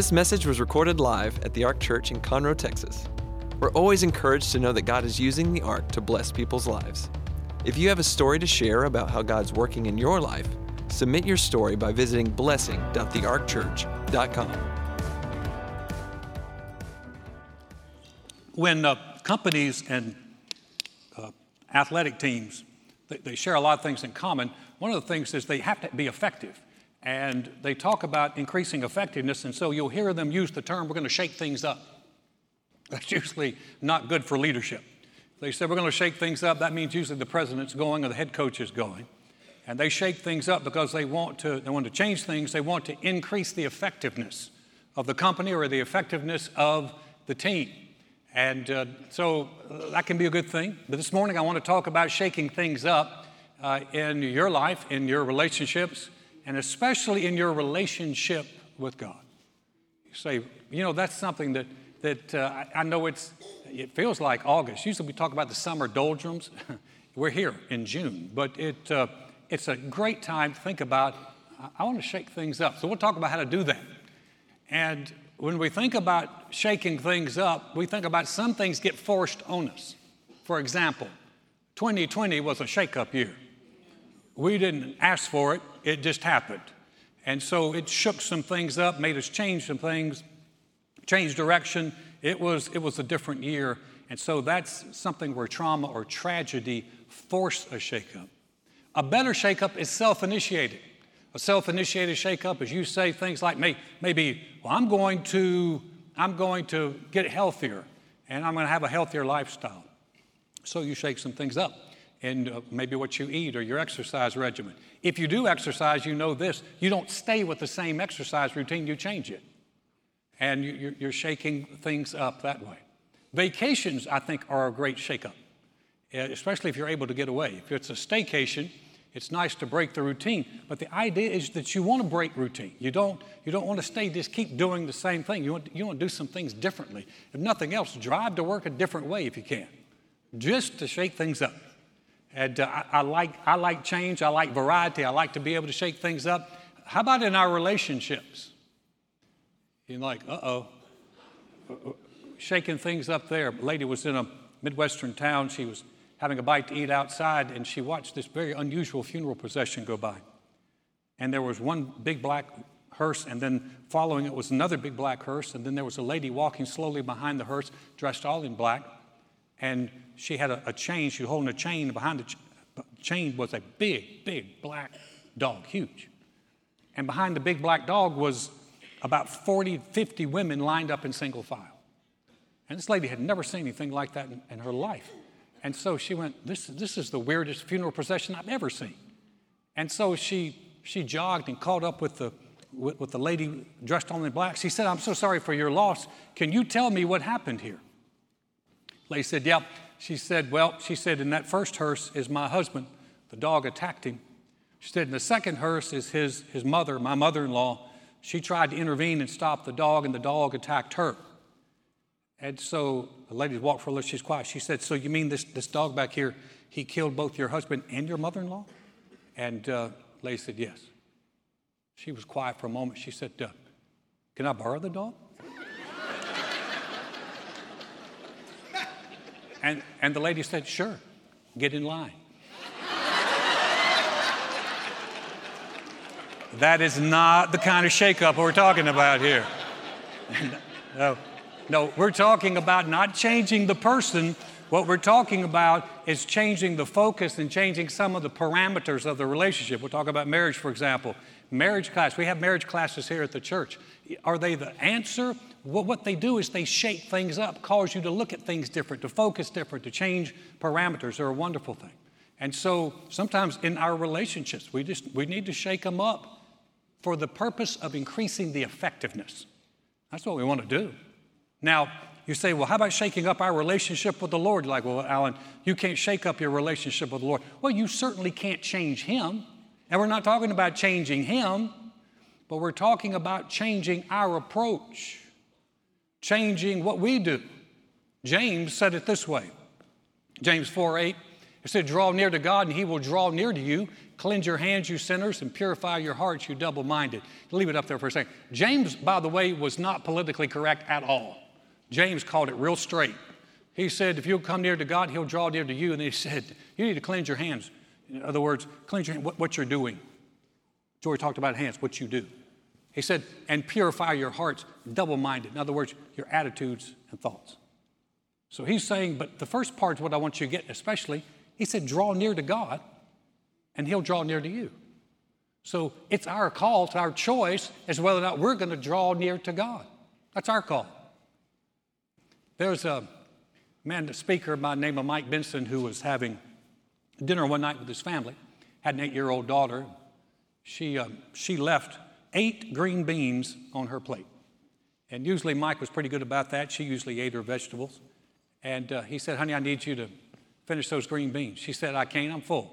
This message was recorded live at the Ark Church in Conroe, Texas. We're always encouraged to know that God is using the Ark to bless people's lives. If you have a story to share about how God's working in your life, submit your story by visiting blessing.thearkchurch.com. When uh, companies and uh, athletic teams they, they share a lot of things in common, one of the things is they have to be effective. And they talk about increasing effectiveness, and so you'll hear them use the term, we're going to shake things up. That's usually not good for leadership. They say we're going to shake things up. That means usually the president's going or the head coach is going. And they shake things up because they want to, they want to change things. They want to increase the effectiveness of the company or the effectiveness of the team. And uh, so uh, that can be a good thing. But this morning I want to talk about shaking things up uh, in your life, in your relationships, and especially in your relationship with God. You say, you know, that's something that, that uh, I know it's, it feels like August. Usually we talk about the summer doldrums. We're here in June, but it, uh, it's a great time to think about, I want to shake things up. So we'll talk about how to do that. And when we think about shaking things up, we think about some things get forced on us. For example, 2020 was a shake up year. We didn't ask for it, it just happened. And so it shook some things up, made us change some things, change direction. It was, it was a different year. And so that's something where trauma or tragedy forced a shakeup. A better shakeup is self initiated. A self initiated shakeup is you say things like, maybe, well, I'm going to, I'm going to get healthier and I'm going to have a healthier lifestyle. So you shake some things up and uh, maybe what you eat or your exercise regimen. If you do exercise, you know this you don't stay with the same exercise routine, you change it. And you, you're shaking things up that way. Vacations, I think, are a great shakeup, especially if you're able to get away. If it's a staycation, it's nice to break the routine, but the idea is that you want to break routine. You don't, you don't want to stay, just keep doing the same thing. You want, you want to do some things differently. If nothing else, drive to work a different way if you can, just to shake things up. And uh, I, I, like, I like change, I like variety, I like to be able to shake things up. How about in our relationships? You're like, uh oh, shaking things up there. A lady was in a Midwestern town. She was having a bite to eat outside, and she watched this very unusual funeral procession go by. And there was one big black hearse, and then following it was another big black hearse, and then there was a lady walking slowly behind the hearse, dressed all in black and she had a, a chain. She was holding a chain. Behind the ch- chain was a big, big black dog, huge. And behind the big black dog was about 40, 50 women lined up in single file. And this lady had never seen anything like that in, in her life. And so she went, this, this is the weirdest funeral procession I've ever seen. And so she, she jogged and caught up with the, with, with the lady dressed all in black. She said, I'm so sorry for your loss. Can you tell me what happened here? Lady said, Yeah. She said, Well, she said, in that first hearse is my husband. The dog attacked him. She said, In the second hearse is his, his mother, my mother in law. She tried to intervene and stop the dog, and the dog attacked her. And so the lady walked for a little, she's quiet. She said, So you mean this, this dog back here, he killed both your husband and your mother in law? And uh, said, Yes. She was quiet for a moment. She said, uh, Can I borrow the dog? And, and the lady said, Sure, get in line. that is not the kind of shakeup we're talking about here. no, no, we're talking about not changing the person. What we're talking about is changing the focus and changing some of the parameters of the relationship. We'll talk about marriage, for example. Marriage class, we have marriage classes here at the church. Are they the answer what, what they do is they shake things up, cause you to look at things different, to focus different, to change parameters. They're a wonderful thing. And so sometimes in our relationships, we just we need to shake them up for the purpose of increasing the effectiveness. That's what we want to do. Now, you say, well, how about shaking up our relationship with the Lord? Like, well, Alan, you can't shake up your relationship with the Lord. Well, you certainly can't change Him. And we're not talking about changing Him, but we're talking about changing our approach changing what we do. James said it this way James 4 8, It said, Draw near to God, and He will draw near to you. Cleanse your hands, you sinners, and purify your hearts, you double minded. Leave it up there for a second. James, by the way, was not politically correct at all. James called it real straight. He said, If you'll come near to God, He'll draw near to you. And he said, You need to cleanse your hands. In other words, cleanse your what, what you're doing. Jory talked about hands, what you do. He said, and purify your hearts, double minded. In other words, your attitudes and thoughts. So he's saying, but the first part is what I want you to get, especially. He said, draw near to God, and he'll draw near to you. So it's our call, it's our choice as whether or not we're going to draw near to God. That's our call. There's a man, a speaker by the name of Mike Benson, who was having dinner one night with his family, had an eight year old daughter. She, uh, she left eight green beans on her plate. And usually Mike was pretty good about that. She usually ate her vegetables. And uh, he said, Honey, I need you to finish those green beans. She said, I can't, I'm full.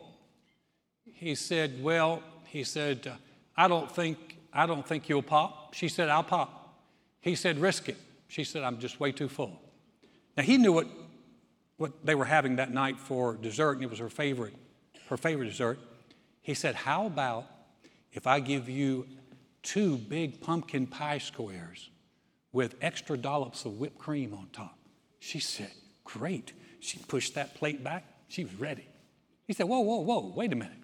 He said, Well, he said, I don't think I don't think you'll pop. She said, I'll pop. He said, risk it. She said, I'm just way too full. Now he knew what, what they were having that night for dessert, and it was her favorite, her favorite dessert. He said, How about if I give you two big pumpkin pie squares with extra dollops of whipped cream on top. She said, Great. She pushed that plate back. She was ready. He said, Whoa, whoa, whoa, wait a minute.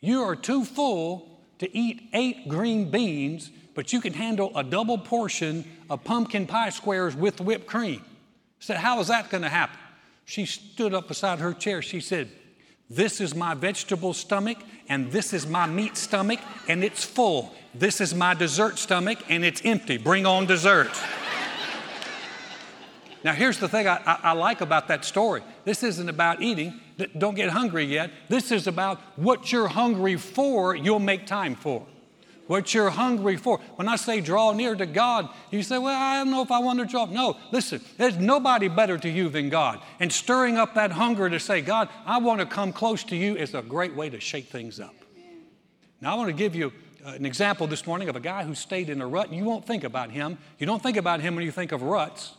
You are too full to eat eight green beans, but you can handle a double portion of pumpkin pie squares with whipped cream. I said, How is that going to happen? She stood up beside her chair. She said, This is my vegetable stomach, and this is my meat stomach, and it's full. This is my dessert stomach and it's empty. Bring on dessert. now, here's the thing I, I, I, like about that story this isn't about eating. Don't get hungry yet. This is about what you're hungry for, you'll make time for. What you're hungry for. When I say draw near to God, you say, Well, I don't know if I want to draw. No, listen, there's nobody better to you than God. And stirring up that hunger to say, God, I want to come close to you is a great way to shake things up. Now, I want to give you uh, an example this morning of a guy who stayed in a rut. You won't think about him. You don't think about him when you think of ruts.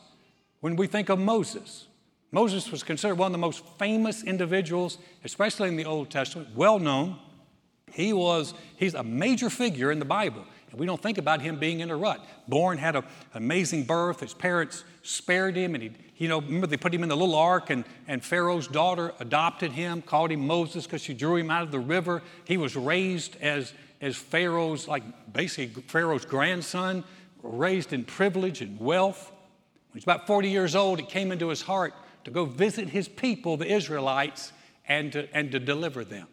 When we think of Moses, Moses was considered one of the most famous individuals, especially in the Old Testament, well known. He was, he's a major figure in the Bible. And we don't think about him being in a rut. Born, had an amazing birth. His parents spared him, and he, you know, remember they put him in the little ark, and, and Pharaoh's daughter adopted him, called him Moses because she drew him out of the river. He was raised as, as Pharaoh's, like basically Pharaoh's grandson, raised in privilege and wealth. When he was about 40 years old, it came into his heart to go visit his people, the Israelites, and to, and to deliver them.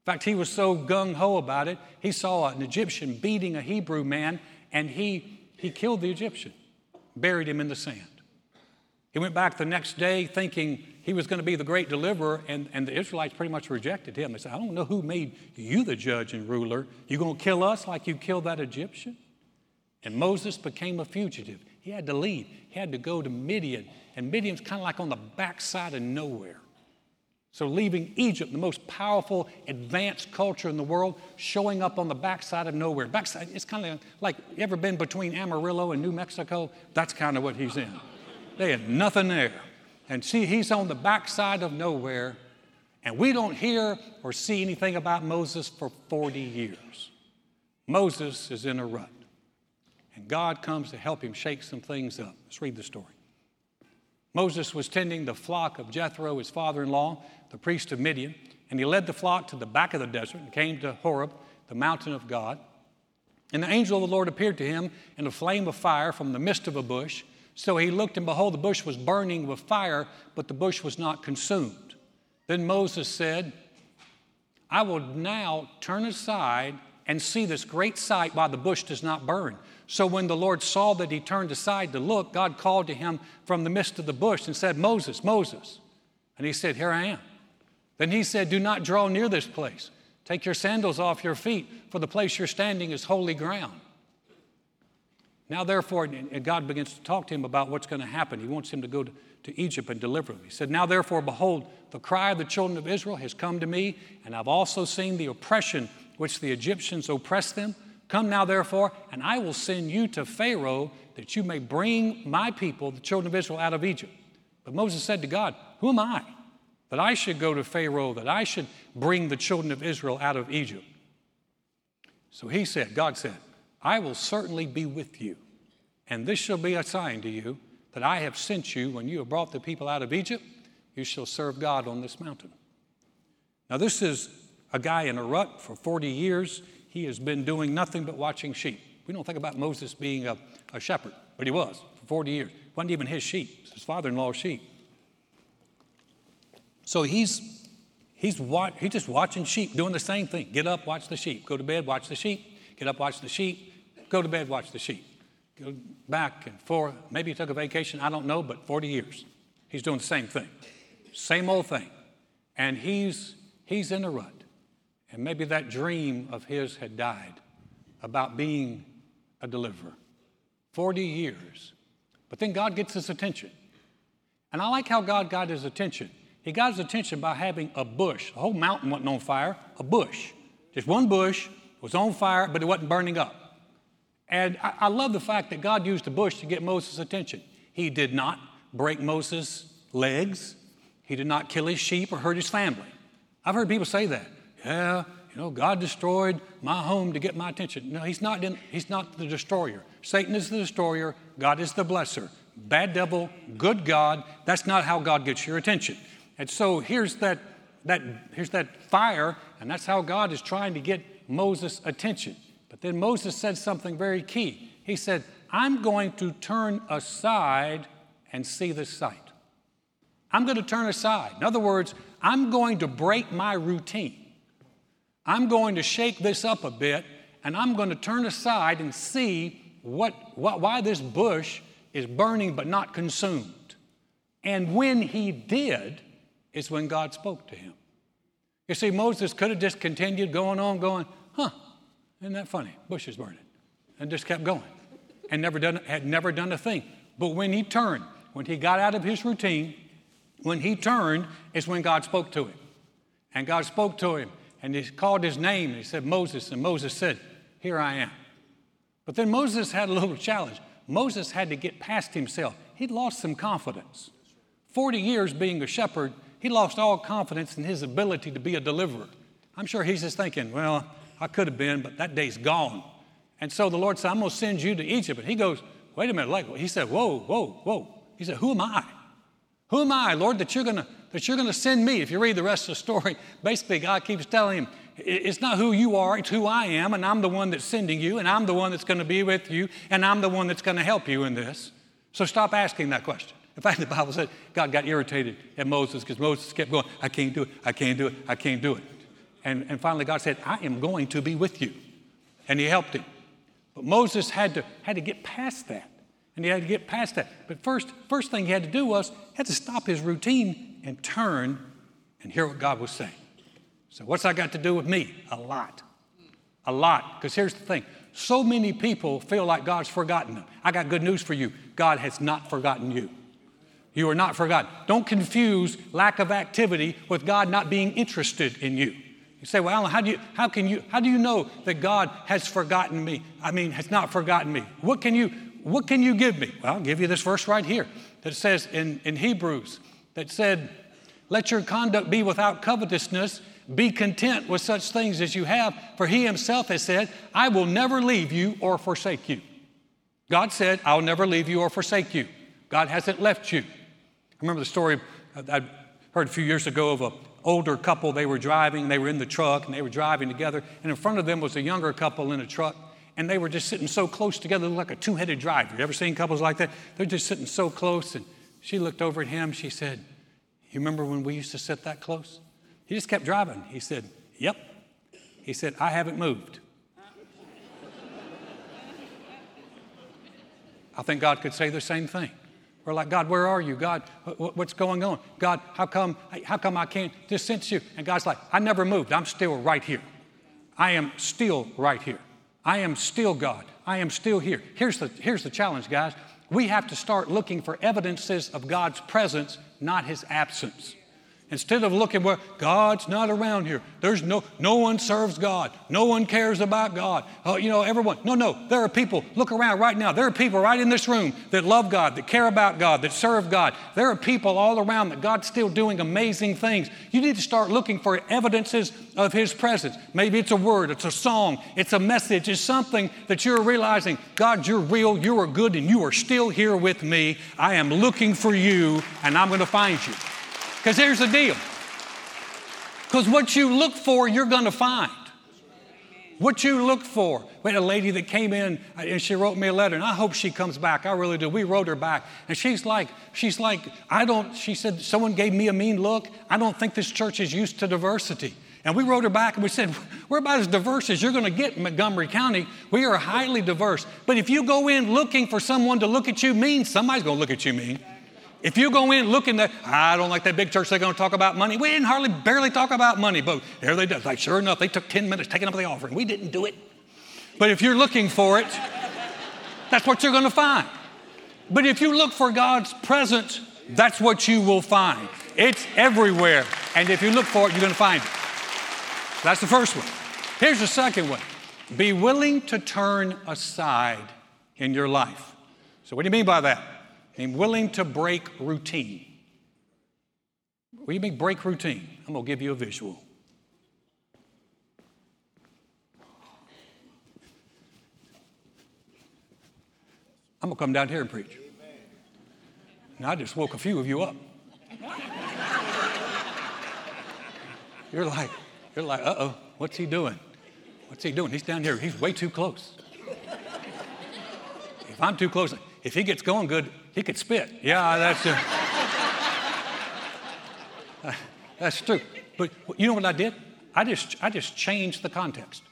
In fact, he was so gung ho about it, he saw an Egyptian beating a Hebrew man, and he, he killed the Egyptian, buried him in the sand. He went back the next day thinking he was going to be the great deliverer, and, and the Israelites pretty much rejected him. They said, I don't know who made you the judge and ruler. You going to kill us like you killed that Egyptian? And Moses became a fugitive. He had to leave. He had to go to Midian. And Midian's kind of like on the backside of nowhere. So, leaving Egypt, the most powerful, advanced culture in the world, showing up on the backside of nowhere. Backside, it's kind of like, you ever been between Amarillo and New Mexico? That's kind of what he's in. They had nothing there. And see, he's on the backside of nowhere, and we don't hear or see anything about Moses for 40 years. Moses is in a rut, and God comes to help him shake some things up. Let's read the story. Moses was tending the flock of Jethro, his father in law, the priest of Midian, and he led the flock to the back of the desert and came to Horeb, the mountain of God. And the angel of the Lord appeared to him in a flame of fire from the midst of a bush. So he looked, and behold, the bush was burning with fire, but the bush was not consumed. Then Moses said, I will now turn aside and see this great sight while the bush does not burn. So when the Lord saw that he turned aside to look, God called to him from the midst of the bush and said, Moses, Moses. And he said, Here I am. Then he said, Do not draw near this place. Take your sandals off your feet, for the place you're standing is holy ground. Now, therefore, God begins to talk to him about what's going to happen. He wants him to go to, to Egypt and deliver him. He said, Now, therefore, behold, the cry of the children of Israel has come to me, and I've also seen the oppression which the Egyptians oppress them. Come now, therefore, and I will send you to Pharaoh that you may bring my people, the children of Israel, out of Egypt. But Moses said to God, Who am I that I should go to Pharaoh, that I should bring the children of Israel out of Egypt. So he said, God said, I will certainly be with you, and this shall be a sign to you that I have sent you when you have brought the people out of Egypt. You shall serve God on this mountain. Now, this is a guy in a rut for 40 years. He has been doing nothing but watching sheep. We don't think about Moses being a, a shepherd, but he was for 40 years. It wasn't even his sheep, his father in law's sheep. So he's, he's, wa- he's just watching sheep, doing the same thing. Get up, watch the sheep. Go to bed, watch the sheep. Get up, watch the sheep. Go to bed, watch the sheep. Go back and forth. Maybe he took a vacation, I don't know, but 40 years. He's doing the same thing. Same old thing. And he's, he's in a rut. And maybe that dream of his had died about being a deliverer. 40 years. But then God gets his attention. And I like how God got his attention. He got his attention by having a bush. The whole mountain wasn't on fire, a bush. Just one bush was on fire, but it wasn't burning up. And I, I love the fact that God used a bush to get Moses' attention. He did not break Moses' legs, he did not kill his sheep or hurt his family. I've heard people say that. Yeah, you know, God destroyed my home to get my attention. No, he's not, in, he's not the destroyer. Satan is the destroyer, God is the blesser. Bad devil, good God, that's not how God gets your attention. And so here's that, that, here's that fire, and that's how God is trying to get Moses' attention. But then Moses said something very key. He said, I'm going to turn aside and see the sight. I'm going to turn aside. In other words, I'm going to break my routine. I'm going to shake this up a bit, and I'm going to turn aside and see what, what, why this bush is burning but not consumed. And when he did, is when God spoke to him. You see, Moses could have just continued going on, going, huh, isn't that funny? Bush is burning. And just kept going and never done, had never done a thing. But when he turned, when he got out of his routine, when he turned, is when God spoke to him. And God spoke to him and he called his name and he said, Moses. And Moses said, Here I am. But then Moses had a little challenge. Moses had to get past himself. He'd lost some confidence. 40 years being a shepherd, he lost all confidence in his ability to be a deliverer. I'm sure he's just thinking, well, I could have been, but that day's gone. And so the Lord said, I'm going to send you to Egypt. And he goes, wait a minute. Like, he said, whoa, whoa, whoa. He said, who am I? Who am I, Lord, that you're going to that you're going to send me? If you read the rest of the story, basically God keeps telling him, it's not who you are, it's who I am, and I'm the one that's sending you, and I'm the one that's going to be with you, and I'm the one that's going to help you in this. So stop asking that question. In fact, the Bible said God got irritated at Moses because Moses kept going, I can't do it, I can't do it, I can't do it. And, and finally, God said, I am going to be with you. And he helped him. But Moses had to, had to get past that. And he had to get past that. But first, first thing he had to do was he had to stop his routine and turn and hear what God was saying. So, what's that got to do with me? A lot. A lot. Because here's the thing so many people feel like God's forgotten them. I got good news for you God has not forgotten you. You are not forgotten. Don't confuse lack of activity with God not being interested in you. You say, well, Alan, how, do you, how, can you, how do you know that God has forgotten me? I mean, has not forgotten me. What can you, what can you give me? Well, I'll give you this verse right here that says in, in Hebrews that said, Let your conduct be without covetousness. Be content with such things as you have, for he himself has said, I will never leave you or forsake you. God said, I'll never leave you or forsake you. God hasn't left you. I remember the story I heard a few years ago of an older couple. They were driving, they were in the truck, and they were driving together. And in front of them was a younger couple in a truck, and they were just sitting so close together, like a two headed driver. You ever seen couples like that? They're just sitting so close. And she looked over at him. She said, You remember when we used to sit that close? He just kept driving. He said, Yep. He said, I haven't moved. I think God could say the same thing. We're like, God, where are you? God, what's going on? God, how come, how come I can't just sense you? And God's like, I never moved. I'm still right here. I am still right here. I am still God. I am still here. Here's the, here's the challenge, guys. We have to start looking for evidences of God's presence, not his absence. Instead of looking where God's not around here, there's no, no one serves God, no one cares about God. Oh, you know, everyone. No, no, there are people, look around right now. There are people right in this room that love God, that care about God, that serve God. There are people all around that God's still doing amazing things. You need to start looking for evidences of His presence. Maybe it's a word, it's a song, it's a message, it's something that you're realizing God, you're real, you are good, and you are still here with me. I am looking for you, and I'm going to find you. Because here's the deal. Because what you look for, you're going to find. What you look for. We had a lady that came in uh, and she wrote me a letter, and I hope she comes back. I really do. We wrote her back. And she's like, she's like, I don't, she said, someone gave me a mean look. I don't think this church is used to diversity. And we wrote her back and we said, We're about as diverse as you're going to get in Montgomery County. We are highly diverse. But if you go in looking for someone to look at you mean, somebody's going to look at you mean. If you go in looking at, I don't like that big church, they're going to talk about money. We didn't hardly barely talk about money, but there they did. Like, sure enough, they took 10 minutes taking up the offering. We didn't do it. But if you're looking for it, that's what you're going to find. But if you look for God's presence, that's what you will find. It's everywhere. And if you look for it, you're going to find it. That's the first one. Here's the second one be willing to turn aside in your life. So, what do you mean by that? And willing to break routine. What do you mean break routine? I'm going to give you a visual. I'm going to come down here and preach. Now, I just woke a few of you up. You're like, you're like, uh oh, what's he doing? What's he doing? He's down here. He's way too close. If I'm too close, if he gets going good, he could spit. Yeah, that's uh, that's true. But you know what I did? I just I just changed the context.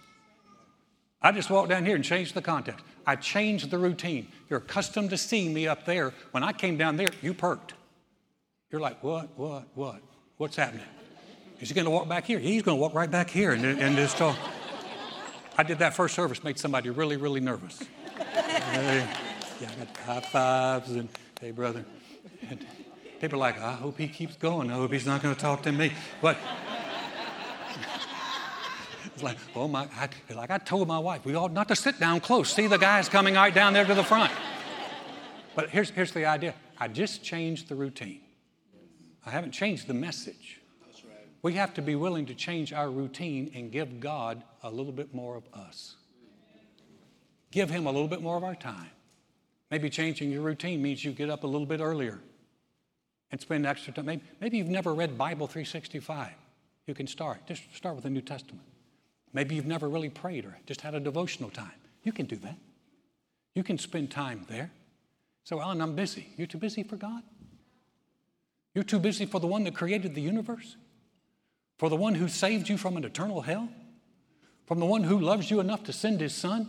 I just walked down here and changed the context. I changed the routine. You're accustomed to seeing me up there. When I came down there, you perked. You're like, what, what, what? What's happening? Is he going to walk back here? He's going to walk right back here and, and just talk. I did that first service, made somebody really, really nervous. Yeah, I got high fives and hey, brother. And people are like, I hope he keeps going. I hope he's not going to talk to me. But it's like, oh my, I, like I told my wife, we ought not to sit down close. See the guys coming right down there to the front. But here's, here's the idea I just changed the routine, I haven't changed the message. We have to be willing to change our routine and give God a little bit more of us. Give Him a little bit more of our time. Maybe changing your routine means you get up a little bit earlier and spend extra time. Maybe, maybe you've never read Bible 365. You can start. Just start with the New Testament. Maybe you've never really prayed or just had a devotional time. You can do that. You can spend time there. So, Alan, I'm busy. You're too busy for God? You're too busy for the one that created the universe? For the one who saved you from an eternal hell? From the one who loves you enough to send his son?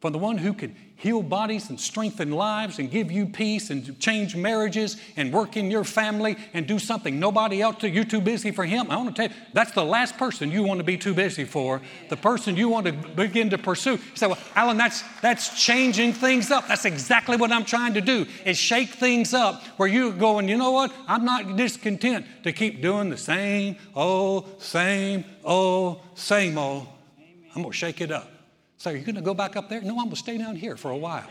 From the one who can heal bodies and strengthen lives and give you peace and change marriages and work in your family and do something nobody else you're too busy for him. I want to tell you that's the last person you want to be too busy for. The person you want to begin to pursue. You say well alan that's that's changing things up. That's exactly what i'm trying to do is shake things up. Where you're going you know what? I'm not discontent to keep doing the same old same old same old. I'm going to shake it up so are you going to go back up there? No, I'm going to stay down here for a while.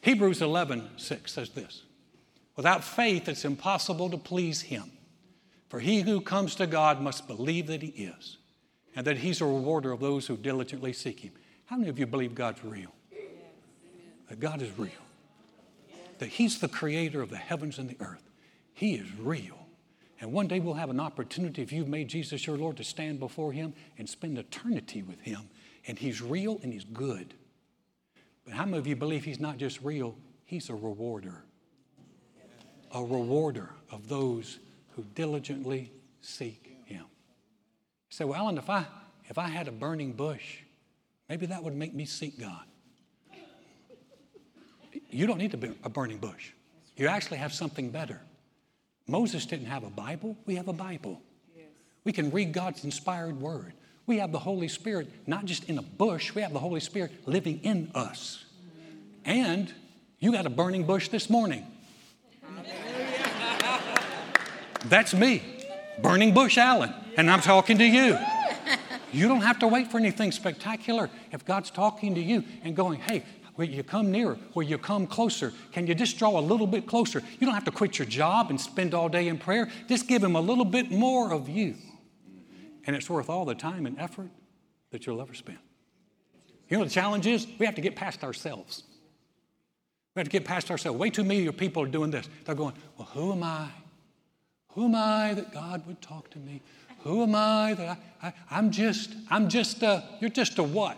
Hebrews 11, 6 says this Without faith, it's impossible to please him. For he who comes to God must believe that he is, and that he's a rewarder of those who diligently seek him. How many of you believe God's real? That God is real. That he's the creator of the heavens and the earth. He is real. And one day we'll have an opportunity, if you've made Jesus your Lord, to stand before Him and spend eternity with Him. And He's real and He's good. But how many of you believe He's not just real, He's a rewarder? A rewarder of those who diligently seek Him. You say, well, Alan, if I, if I had a burning bush, maybe that would make me seek God. You don't need a burning bush. You actually have something better. Moses didn't have a Bible. We have a Bible. Yes. We can read God's inspired word. We have the Holy Spirit not just in a bush, we have the Holy Spirit living in us. And you got a burning bush this morning. That's me, Burning Bush Alan, and I'm talking to you. You don't have to wait for anything spectacular. If God's talking to you and going, hey, will you come nearer? Will you come closer? Can you just draw a little bit closer? You don't have to quit your job and spend all day in prayer. Just give Him a little bit more of you. And it's worth all the time and effort that you'll ever spend. You know, the challenge is we have to get past ourselves. We have to get past ourselves. Way too many of people are doing this. They're going, Well, who am I? Who am I that God would talk to me? Who am I that I, I, am just, I'm just a, you're just a what?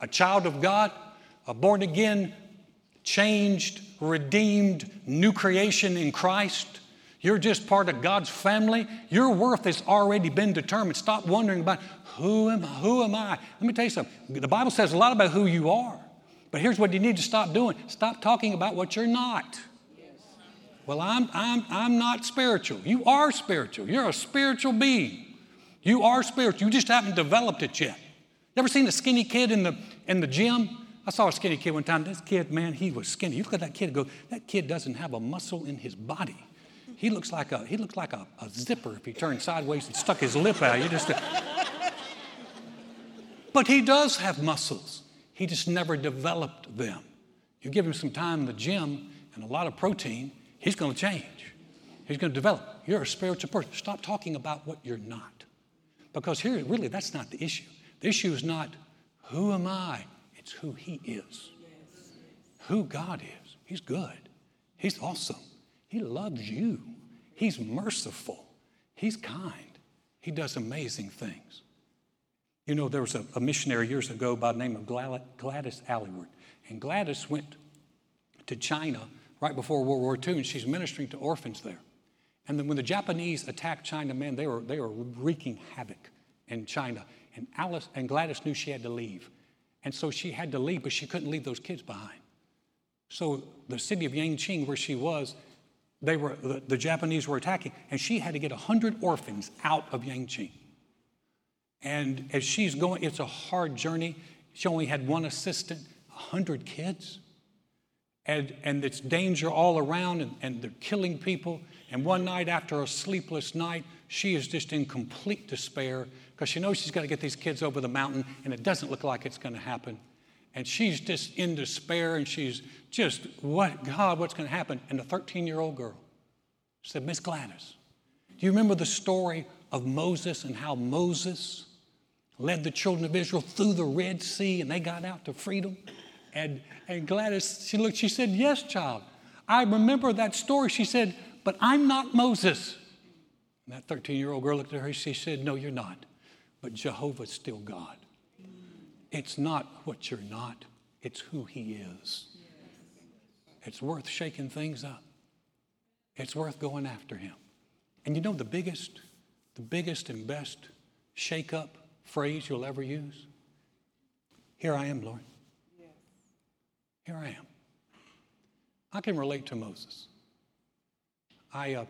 A child of God? A born again, changed, redeemed, new creation in Christ? You're just part of God's family. Your worth has already been determined. Stop wondering about who am? Who am I? Let me tell you something. The Bible says a lot about who you are. But here's what you need to stop doing. Stop talking about what you're not. Well, I'm, I'm, I'm not spiritual. You are spiritual. You're a spiritual being. You are spiritual. You just haven't developed it yet. You ever seen a skinny kid in the, in the gym? I saw a skinny kid one time. This kid, man, he was skinny. You look at that kid and go, that kid doesn't have a muscle in his body. He looks like a, he looks like a, a zipper if he turned sideways and stuck his lip out. You just, but he does have muscles. He just never developed them. You give him some time in the gym and a lot of protein, he's going to change. He's going to develop. You're a spiritual person. Stop talking about what you're not. Because here, really, that's not the issue. The issue is not who am I, it's who He is. Who God is. He's good. He's awesome. He loves you. He's merciful. He's kind. He does amazing things. You know, there was a, a missionary years ago by the name of Gladys Aylward. And Gladys went to China right before World War II, and she's ministering to orphans there. And then when the Japanese attacked China, man, they were, they were wreaking havoc in China. And Alice and Gladys knew she had to leave. And so she had to leave, but she couldn't leave those kids behind. So the city of Yangcheng, where she was, they were, the, the Japanese were attacking, and she had to get 100 orphans out of Yangcheng. And as she's going, it's a hard journey. She only had one assistant, 100 kids. And, and it's danger all around, and, and they're killing people. And one night after a sleepless night, she is just in complete despair because she knows she's got to get these kids over the mountain and it doesn't look like it's going to happen. And she's just in despair and she's just, what, God, what's going to happen? And the 13 year old girl said, Miss Gladys, do you remember the story of Moses and how Moses led the children of Israel through the Red Sea and they got out to freedom? And, and Gladys, she looked, she said, Yes, child. I remember that story. She said, but I'm not Moses. And that 13 year old girl looked at her, she said, No, you're not. But Jehovah's still God. It's not what you're not, it's who He is. It's worth shaking things up. It's worth going after Him. And you know the biggest, the biggest and best shake up phrase you'll ever use? Here I am, Lord. Here I am. I can relate to Moses. I, uh,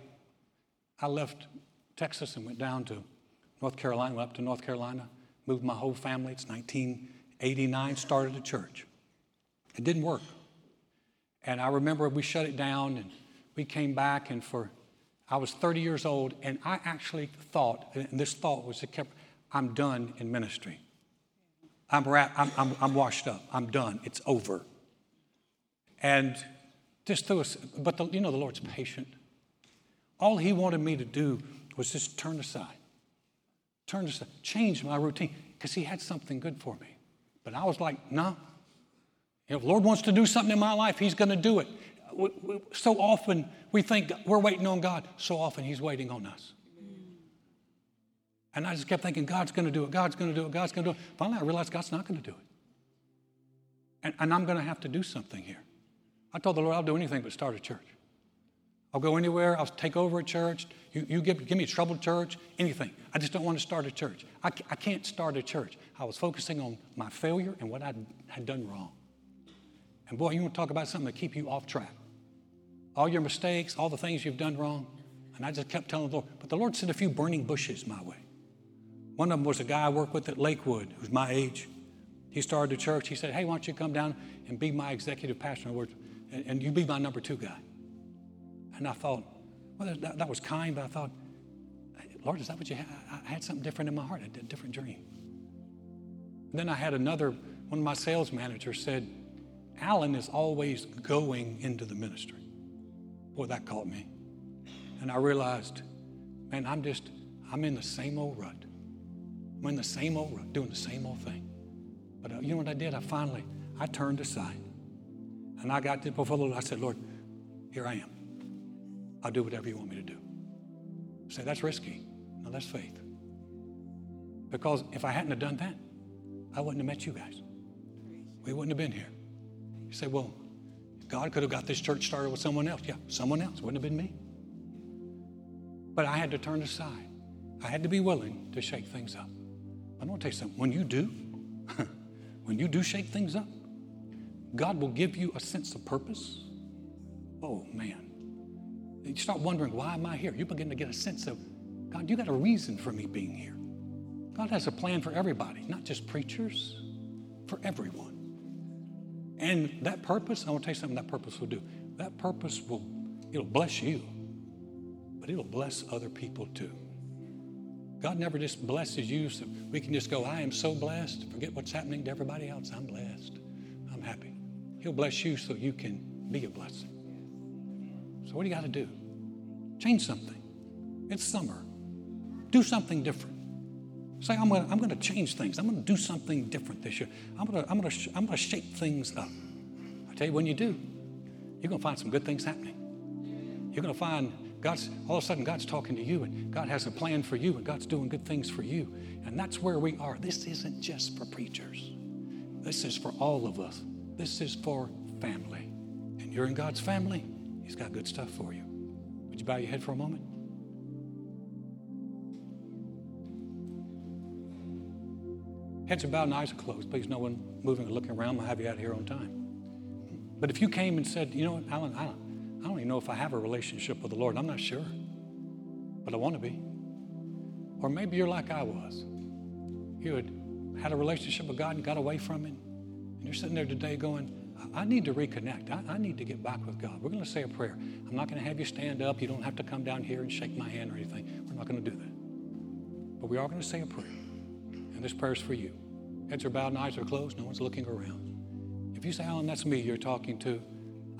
I left Texas and went down to North Carolina, went up to North Carolina, moved my whole family. It's 1989, started a church. It didn't work. And I remember we shut it down and we came back, and for I was 30 years old, and I actually thought, and this thought was, it kept, I'm done in ministry. I'm, I'm, I'm, I'm washed up. I'm done. It's over. And just through us, but the, you know, the Lord's patient. All he wanted me to do was just turn aside, turn to change my routine, because he had something good for me. But I was like, no. If Lord wants to do something in my life, he's going to do it. So often we think we're waiting on God. So often he's waiting on us. And I just kept thinking, God's going to do it, God's going to do it, God's going to do it. Finally, I realized God's not going to do it. And, and I'm going to have to do something here. I told the Lord, I'll do anything but start a church. I'll go anywhere. I'll take over a church. You, you give, give me a troubled church, anything. I just don't want to start a church. I, I can't start a church. I was focusing on my failure and what I had done wrong. And boy, you want to talk about something to keep you off track. All your mistakes, all the things you've done wrong. And I just kept telling the Lord, but the Lord sent a few burning bushes my way. One of them was a guy I worked with at Lakewood who's my age. He started a church. He said, Hey, why don't you come down and be my executive pastor? And you be my number two guy. And I thought, well, that, that was kind, but I thought, Lord, is that what you had? I had something different in my heart. A different dream. And then I had another, one of my sales managers said, Alan is always going into the ministry. Boy, that caught me. And I realized, man, I'm just, I'm in the same old rut. I'm in the same old rut, doing the same old thing. But uh, you know what I did? I finally, I turned aside. And I got before the Lord. I said, Lord, here I am. I'll do whatever you want me to do. Say, that's risky. No, that's faith. Because if I hadn't have done that, I wouldn't have met you guys. We wouldn't have been here. You say, well, God could have got this church started with someone else. Yeah, someone else. Wouldn't have been me. But I had to turn aside. I had to be willing to shake things up. I want to tell you something. When you do, when you do shake things up, God will give you a sense of purpose. Oh, man. You start wondering, why am I here? You begin to get a sense of, God, you got a reason for me being here. God has a plan for everybody, not just preachers, for everyone. And that purpose, I want to tell you something that purpose will do. That purpose will, it'll bless you, but it'll bless other people too. God never just blesses you so we can just go, I am so blessed, forget what's happening to everybody else. I'm blessed. I'm happy. He'll bless you so you can be a blessing. What do you got to do? Change something. It's summer. Do something different. Say, I'm going to I'm gonna change things. I'm going to do something different this year. I'm going to I'm gonna, I'm gonna shake things up. I tell you, when you do, you're going to find some good things happening. You're going to find God's, all of a sudden, God's talking to you, and God has a plan for you, and God's doing good things for you. And that's where we are. This isn't just for preachers, this is for all of us. This is for family. And you're in God's family, He's got good stuff for you. Would you bow your head for a moment? Heads are bowed and eyes are closed. Please, no one moving or looking around. I'll have you out here on time. But if you came and said, you know what, Alan, I don't, I don't even know if I have a relationship with the Lord. I'm not sure, but I want to be. Or maybe you're like I was. You had had a relationship with God and got away from Him. And you're sitting there today going, I need to reconnect. I, I, need to get back with God. We're going to say a prayer. I'm not going to have you stand up. You don't have to come down here and shake my hand or anything. We're not going to do that. But we are going to say a prayer. And this prayer is for you. Heads are bowed and eyes are closed. No one's looking around. If you say, Alan, that's me you're talking to,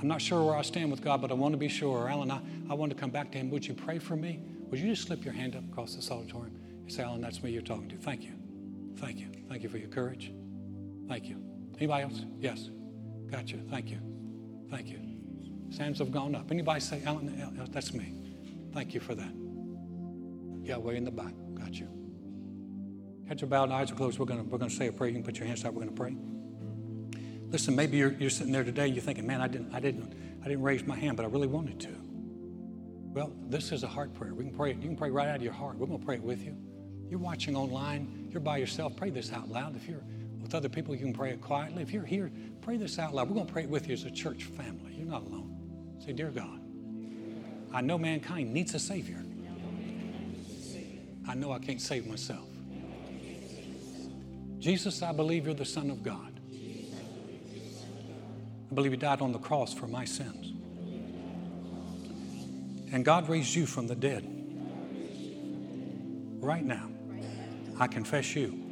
I'm not sure where I stand with God, but I want to be sure. Alan, I, I want to come back to Him. Would you pray for me? Would you just slip your hand up across this auditorium and say, Alan, that's me you're talking to? Thank you. Thank you. Thank you for your courage. Thank you. Anybody else? Yes. Gotcha. Thank you. Thank you. Hands have gone up. Anybody say, Alan, that's me. Thank you for that. Yeah, way in the back. Got you. Heads are bowed, eyes are closed. We're going we're gonna say a prayer. You can put your hands out. We're going to pray. Listen, maybe you're, you're sitting there today. and You're thinking, man, I didn't, I didn't, I didn't raise my hand, but I really wanted to. Well, this is a heart prayer. We can pray it. You can pray right out of your heart. We're going to pray it with you. You're watching online. You're by yourself. Pray this out loud. If you're with other people, you can pray it quietly. If you're here, pray this out loud. We're going to pray it with you as a church family. You're not alone. Say, Dear God, I know mankind needs a Savior. I know I can't save myself. Jesus, I believe you're the Son of God. I believe you died on the cross for my sins. And God raised you from the dead. Right now, I confess you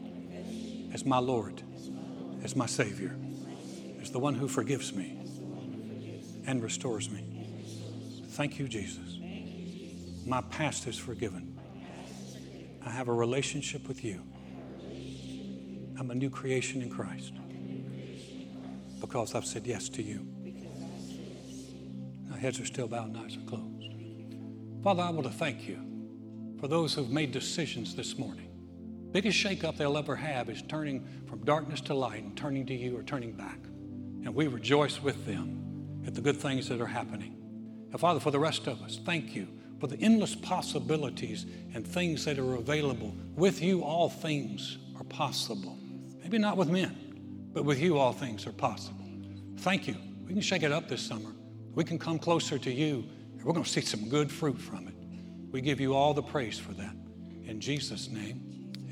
as my Lord, as my Savior, as the one who forgives me and restores me. Thank you, Jesus. My past is forgiven. I have a relationship with you. I'm a new creation in Christ because I've said yes to you. My heads are still bowed and eyes are closed. Father, I want to thank you for those who've made decisions this morning. Biggest shakeup they'll ever have is turning from darkness to light and turning to you or turning back. And we rejoice with them at the good things that are happening. And Father, for the rest of us, thank you for the endless possibilities and things that are available. With you, all things are possible. Maybe not with men, but with you, all things are possible. Thank you. We can shake it up this summer. We can come closer to you, and we're going to see some good fruit from it. We give you all the praise for that. In Jesus' name,